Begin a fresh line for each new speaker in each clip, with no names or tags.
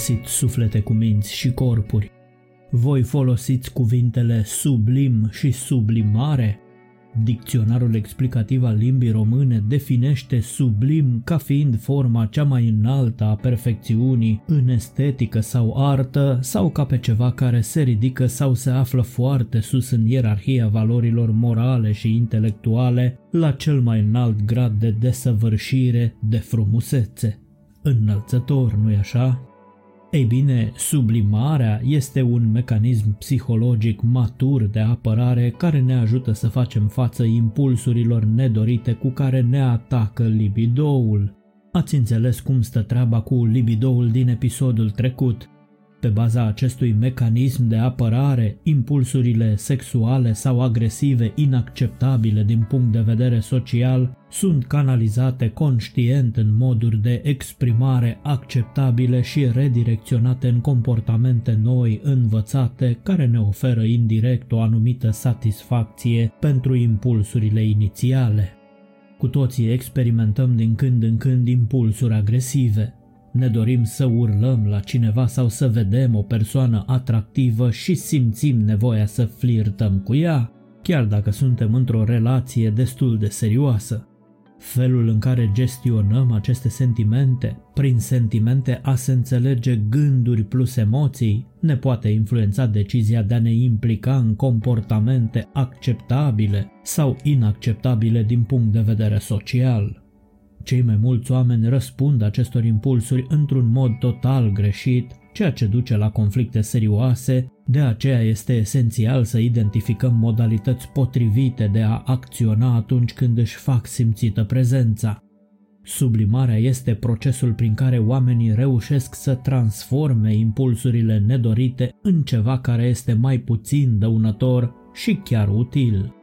Bun găsit, suflete cu minți și corpuri! Voi folosiți cuvintele sublim și sublimare? Dicționarul explicativ al limbii române definește sublim ca fiind forma cea mai înaltă a perfecțiunii în estetică sau artă sau ca pe ceva care se ridică sau se află foarte sus în ierarhia valorilor morale și intelectuale la cel mai înalt grad de desăvârșire de frumusețe. Înălțător, nu-i așa? Ei bine, sublimarea este un mecanism psihologic matur de apărare care ne ajută să facem față impulsurilor nedorite cu care ne atacă libidoul. Ați înțeles cum stă treaba cu libidoul din episodul trecut? Pe baza acestui mecanism de apărare, impulsurile sexuale sau agresive inacceptabile din punct de vedere social sunt canalizate conștient în moduri de exprimare acceptabile și redirecționate în comportamente noi învățate care ne oferă indirect o anumită satisfacție pentru impulsurile inițiale. Cu toții experimentăm din când în când impulsuri agresive, ne dorim să urlăm la cineva sau să vedem o persoană atractivă și simțim nevoia să flirtăm cu ea, chiar dacă suntem într-o relație destul de serioasă. Felul în care gestionăm aceste sentimente, prin sentimente a se înțelege gânduri plus emoții, ne poate influența decizia de a ne implica în comportamente acceptabile sau inacceptabile din punct de vedere social. Cei mai mulți oameni răspund acestor impulsuri într-un mod total greșit, ceea ce duce la conflicte serioase, de aceea este esențial să identificăm modalități potrivite de a acționa atunci când își fac simțită prezența. Sublimarea este procesul prin care oamenii reușesc să transforme impulsurile nedorite în ceva care este mai puțin dăunător și chiar util.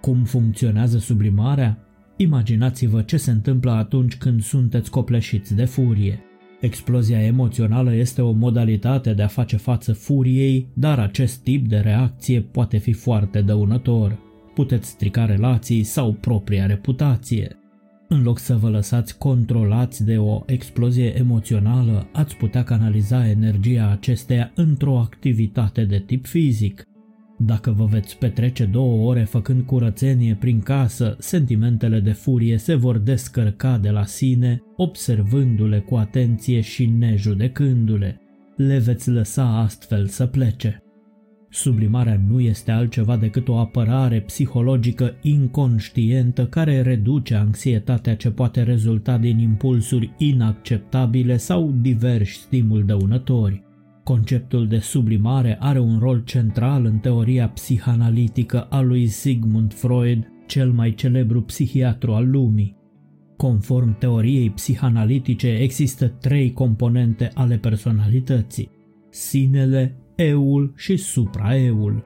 Cum funcționează sublimarea? Imaginați-vă ce se întâmplă atunci când sunteți copleșiți de furie. Explozia emoțională este o modalitate de a face față furiei, dar acest tip de reacție poate fi foarte dăunător. Puteți strica relații sau propria reputație. În loc să vă lăsați controlați de o explozie emoțională, ați putea canaliza energia acesteia într-o activitate de tip fizic, dacă vă veți petrece două ore făcând curățenie prin casă, sentimentele de furie se vor descărca de la sine, observându-le cu atenție și nejudecându-le. Le veți lăsa astfel să plece. Sublimarea nu este altceva decât o apărare psihologică inconștientă care reduce anxietatea ce poate rezulta din impulsuri inacceptabile sau diversi stimuli dăunători. Conceptul de sublimare are un rol central în teoria psihanalitică a lui Sigmund Freud, cel mai celebru psihiatru al lumii. Conform teoriei psihanalitice, există trei componente ale personalității: sinele, eul și supraeul.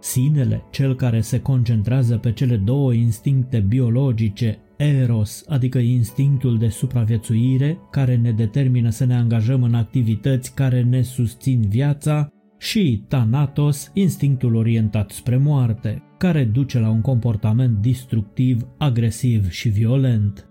Sinele, cel care se concentrează pe cele două instincte biologice, Eros, adică instinctul de supraviețuire care ne determină să ne angajăm în activități care ne susțin viața, și Thanatos, instinctul orientat spre moarte, care duce la un comportament destructiv, agresiv și violent.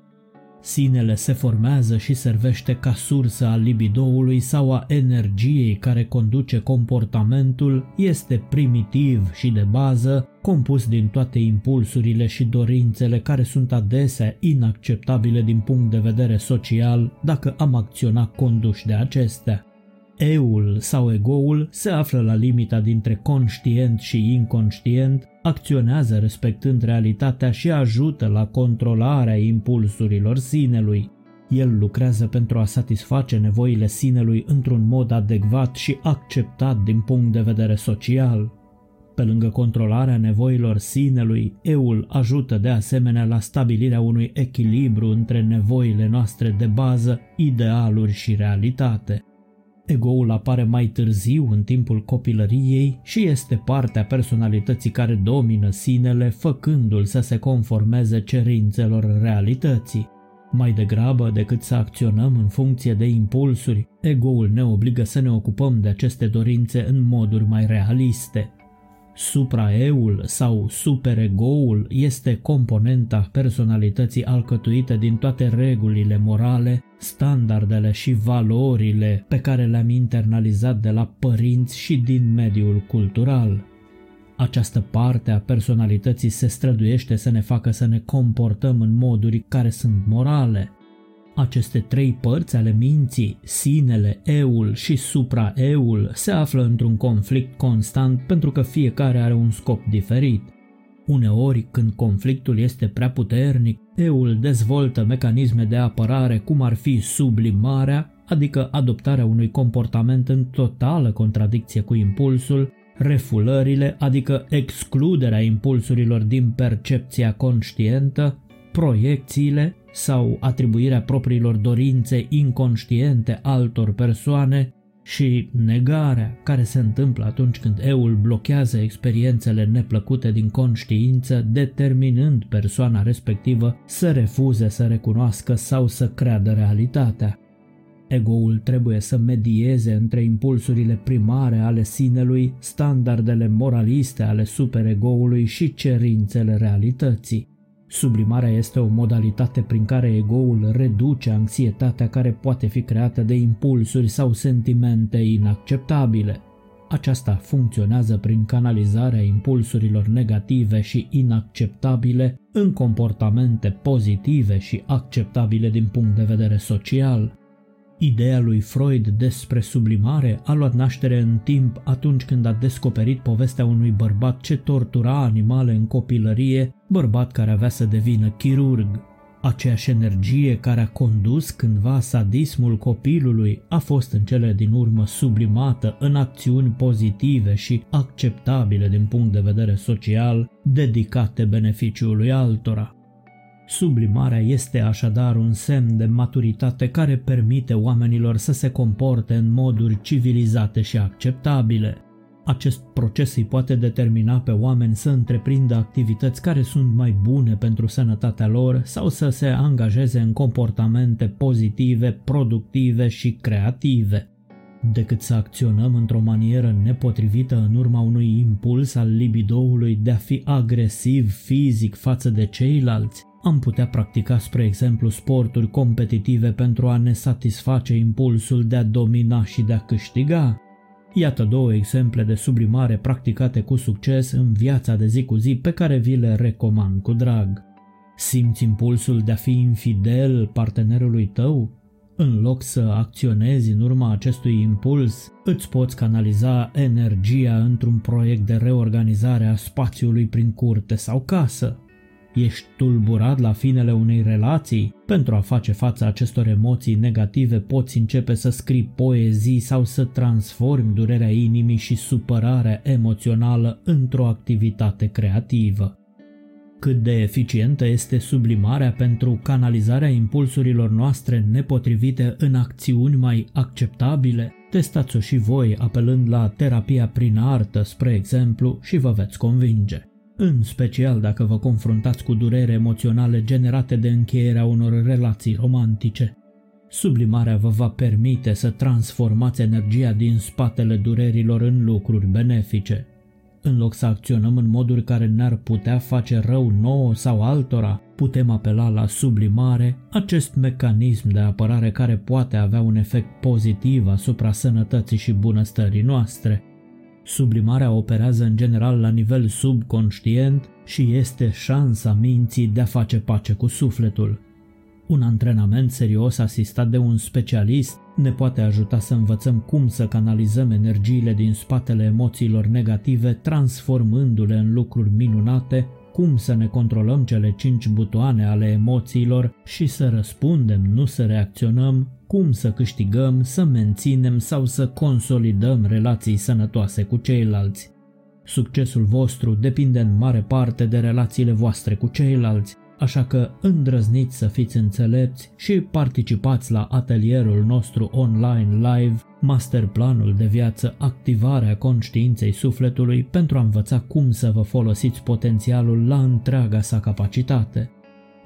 Sinele se formează și servește ca sursă a libidoului sau a energiei care conduce comportamentul, este primitiv și de bază, compus din toate impulsurile și dorințele care sunt adesea inacceptabile din punct de vedere social dacă am acționat conduși de acestea. Eul sau egoul se află la limita dintre conștient și inconștient, acționează respectând realitatea și ajută la controlarea impulsurilor sinelui. El lucrează pentru a satisface nevoile sinelui într-un mod adecvat și acceptat din punct de vedere social. Pe lângă controlarea nevoilor sinelui, eul ajută de asemenea la stabilirea unui echilibru între nevoile noastre de bază, idealuri și realitate. Egoul apare mai târziu în timpul copilăriei și este partea personalității care domină sinele, făcându-l să se conformeze cerințelor realității. Mai degrabă decât să acționăm în funcție de impulsuri, egoul ne obligă să ne ocupăm de aceste dorințe în moduri mai realiste. Supraeul sau superegoul este componenta personalității alcătuită din toate regulile morale, standardele și valorile pe care le-am internalizat de la părinți și din mediul cultural. Această parte a personalității se străduiește să ne facă să ne comportăm în moduri care sunt morale. Aceste trei părți ale minții, sinele, eul și supraeul, se află într-un conflict constant pentru că fiecare are un scop diferit. Uneori, când conflictul este prea puternic, eul dezvoltă mecanisme de apărare cum ar fi sublimarea, adică adoptarea unui comportament în totală contradicție cu impulsul, refulările, adică excluderea impulsurilor din percepția conștientă, proiecțiile sau atribuirea propriilor dorințe inconștiente altor persoane și negarea care se întâmplă atunci când eul blochează experiențele neplăcute din conștiință, determinând persoana respectivă să refuze să recunoască sau să creadă realitatea. Egoul trebuie să medieze între impulsurile primare ale sinelui, standardele moraliste ale superegoului și cerințele realității. Sublimarea este o modalitate prin care egoul reduce anxietatea care poate fi creată de impulsuri sau sentimente inacceptabile. Aceasta funcționează prin canalizarea impulsurilor negative și inacceptabile în comportamente pozitive și acceptabile din punct de vedere social. Ideea lui Freud despre sublimare a luat naștere în timp atunci când a descoperit povestea unui bărbat ce tortura animale în copilărie, bărbat care avea să devină chirurg. Aceeași energie care a condus cândva sadismul copilului a fost în cele din urmă sublimată în acțiuni pozitive și acceptabile din punct de vedere social, dedicate beneficiului altora. Sublimarea este așadar un semn de maturitate care permite oamenilor să se comporte în moduri civilizate și acceptabile. Acest proces îi poate determina pe oameni să întreprindă activități care sunt mai bune pentru sănătatea lor sau să se angajeze în comportamente pozitive, productive și creative. Decât să acționăm într-o manieră nepotrivită în urma unui impuls al libidoului de a fi agresiv fizic față de ceilalți, am putea practica, spre exemplu, sporturi competitive pentru a ne satisface impulsul de a domina și de a câștiga. Iată două exemple de sublimare practicate cu succes în viața de zi cu zi pe care vi le recomand cu drag. Simți impulsul de a fi infidel partenerului tău? În loc să acționezi în urma acestui impuls, îți poți canaliza energia într-un proiect de reorganizare a spațiului prin curte sau casă. Ești tulburat la finele unei relații? Pentru a face față acestor emoții negative poți începe să scrii poezii sau să transformi durerea inimii și supărarea emoțională într-o activitate creativă. Cât de eficientă este sublimarea pentru canalizarea impulsurilor noastre nepotrivite în acțiuni mai acceptabile? Testați-o și voi apelând la terapia prin artă, spre exemplu, și vă veți convinge în special dacă vă confruntați cu durere emoționale generate de încheierea unor relații romantice. Sublimarea vă va permite să transformați energia din spatele durerilor în lucruri benefice. În loc să acționăm în moduri care ne-ar putea face rău nouă sau altora, putem apela la sublimare, acest mecanism de apărare care poate avea un efect pozitiv asupra sănătății și bunăstării noastre. Sublimarea operează în general la nivel subconștient și este șansa minții de a face pace cu sufletul. Un antrenament serios asistat de un specialist ne poate ajuta să învățăm cum să canalizăm energiile din spatele emoțiilor negative, transformându-le în lucruri minunate, cum să ne controlăm cele cinci butoane ale emoțiilor și să răspundem, nu să reacționăm, cum să câștigăm, să menținem sau să consolidăm relații sănătoase cu ceilalți. Succesul vostru depinde în mare parte de relațiile voastre cu ceilalți, așa că îndrăzniți să fiți înțelepți și participați la atelierul nostru online live, masterplanul de viață, activarea conștiinței sufletului pentru a învăța cum să vă folosiți potențialul la întreaga sa capacitate.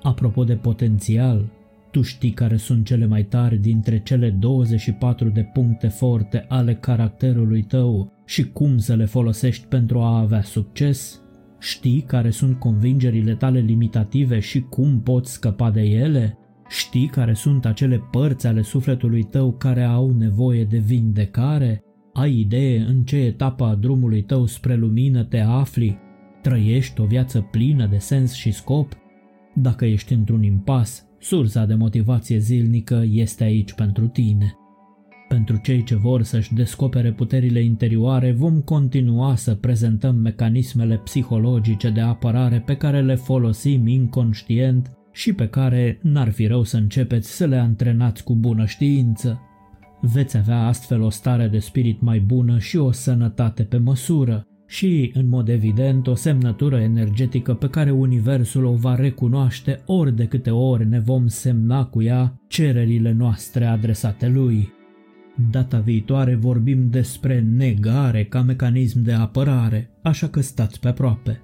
Apropo de potențial, tu știi care sunt cele mai tari dintre cele 24 de puncte forte ale caracterului tău și cum să le folosești pentru a avea succes? Știi care sunt convingerile tale limitative și cum poți scăpa de ele? Știi care sunt acele părți ale sufletului tău care au nevoie de vindecare? Ai idee în ce etapă a drumului tău spre lumină te afli? Trăiești o viață plină de sens și scop? Dacă ești într-un impas, sursa de motivație zilnică este aici pentru tine. Pentru cei ce vor să-și descopere puterile interioare, vom continua să prezentăm mecanismele psihologice de apărare pe care le folosim inconștient și pe care n-ar fi rău să începeți să le antrenați cu bună știință. Veți avea astfel o stare de spirit mai bună și o sănătate pe măsură și, în mod evident, o semnătură energetică pe care Universul o va recunoaște ori de câte ori ne vom semna cu ea cererile noastre adresate lui. Data viitoare vorbim despre negare ca mecanism de apărare, așa că stați pe aproape.